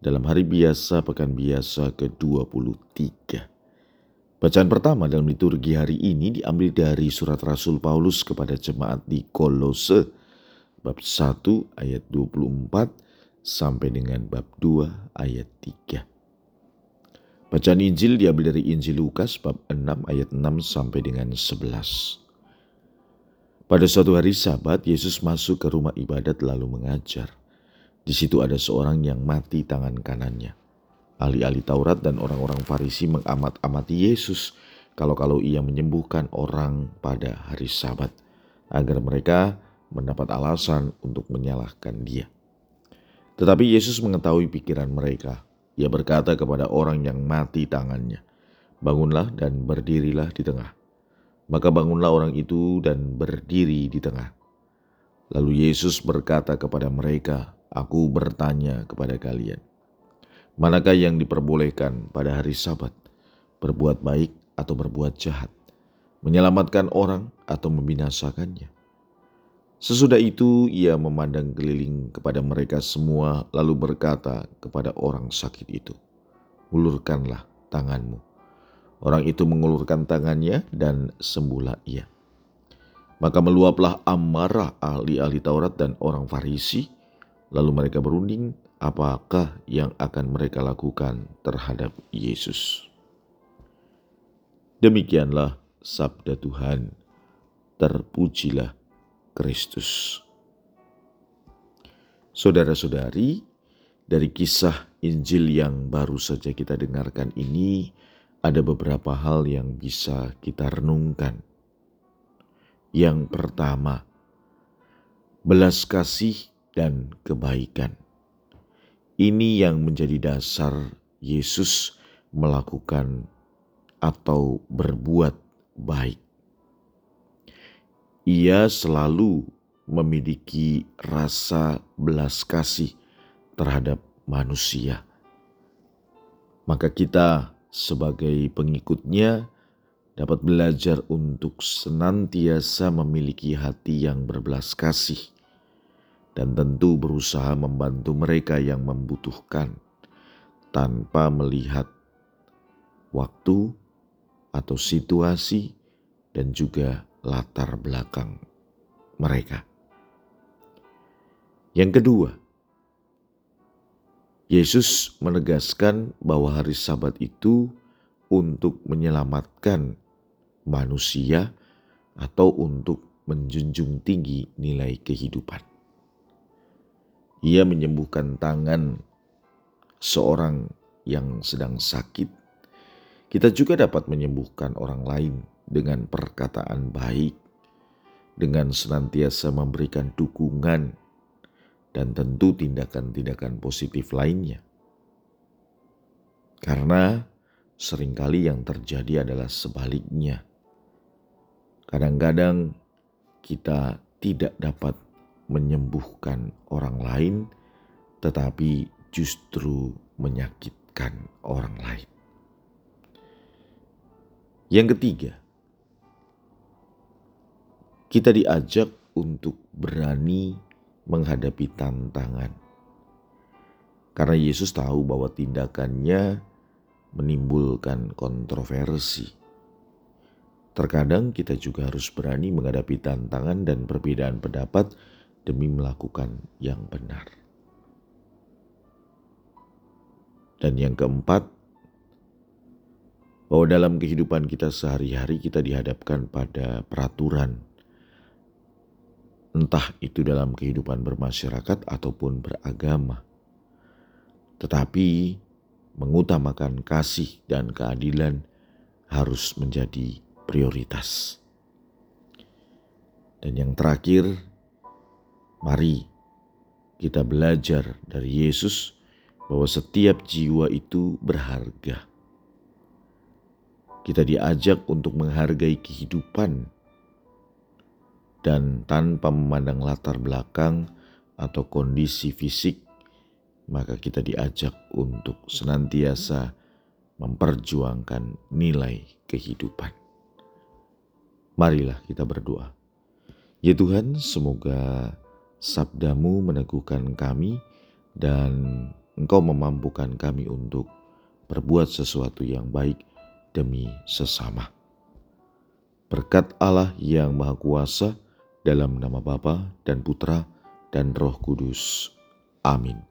dalam hari biasa pekan biasa ke-23. Bacaan pertama dalam liturgi hari ini diambil dari surat Rasul Paulus kepada jemaat di Kolose bab 1 ayat 24 sampai dengan bab 2 ayat 3. Bacaan Injil diambil dari Injil Lukas bab 6 ayat 6 sampai dengan 11. Pada suatu hari sabat, Yesus masuk ke rumah ibadat lalu mengajar. Di situ ada seorang yang mati tangan kanannya. Ahli-ahli Taurat dan orang-orang Farisi mengamat-amati Yesus kalau-kalau ia menyembuhkan orang pada hari Sabat, agar mereka mendapat alasan untuk menyalahkan dia. Tetapi Yesus mengetahui pikiran mereka. Ia berkata kepada orang yang mati tangannya, "Bangunlah dan berdirilah di tengah." Maka bangunlah orang itu dan berdiri di tengah. Lalu Yesus berkata kepada mereka, Aku bertanya kepada kalian, manakah yang diperbolehkan pada hari Sabat, berbuat baik atau berbuat jahat, menyelamatkan orang atau membinasakannya? Sesudah itu ia memandang keliling kepada mereka semua lalu berkata kepada orang sakit itu, Ulurkanlah tanganmu. Orang itu mengulurkan tangannya dan sembuhlah ia. Maka meluaplah amarah ahli-ahli Taurat dan orang Farisi Lalu mereka berunding apakah yang akan mereka lakukan terhadap Yesus. Demikianlah sabda Tuhan. Terpujilah Kristus. Saudara-saudari, dari kisah Injil yang baru saja kita dengarkan ini, ada beberapa hal yang bisa kita renungkan. Yang pertama, belas kasih dan kebaikan. Ini yang menjadi dasar Yesus melakukan atau berbuat baik. Ia selalu memiliki rasa belas kasih terhadap manusia. Maka kita sebagai pengikutnya dapat belajar untuk senantiasa memiliki hati yang berbelas kasih dan tentu berusaha membantu mereka yang membutuhkan tanpa melihat waktu atau situasi dan juga latar belakang mereka. Yang kedua, Yesus menegaskan bahwa hari Sabat itu untuk menyelamatkan manusia atau untuk menjunjung tinggi nilai kehidupan. Ia menyembuhkan tangan seorang yang sedang sakit. Kita juga dapat menyembuhkan orang lain dengan perkataan baik, dengan senantiasa memberikan dukungan, dan tentu tindakan-tindakan positif lainnya. Karena sering kali yang terjadi adalah sebaliknya. Kadang-kadang kita tidak dapat menyembuhkan orang lain, tetapi justru menyakitkan orang lain. Yang ketiga, kita diajak untuk berani menghadapi tantangan. Karena Yesus tahu bahwa tindakannya menimbulkan kontroversi. Terkadang kita juga harus berani menghadapi tantangan dan perbedaan pendapat demi melakukan yang benar. Dan yang keempat, bahwa dalam kehidupan kita sehari-hari kita dihadapkan pada peraturan, entah itu dalam kehidupan bermasyarakat ataupun beragama, tetapi mengutamakan kasih dan keadilan harus menjadi prioritas. Dan yang terakhir, Mari kita belajar dari Yesus bahwa setiap jiwa itu berharga. Kita diajak untuk menghargai kehidupan dan tanpa memandang latar belakang atau kondisi fisik, maka kita diajak untuk senantiasa memperjuangkan nilai kehidupan. Marilah kita berdoa. Ya Tuhan, semoga sabdamu meneguhkan kami dan Engkau memampukan kami untuk berbuat sesuatu yang baik demi sesama. Berkat Allah yang Maha Kuasa, dalam nama Bapa dan Putra dan Roh Kudus. Amin.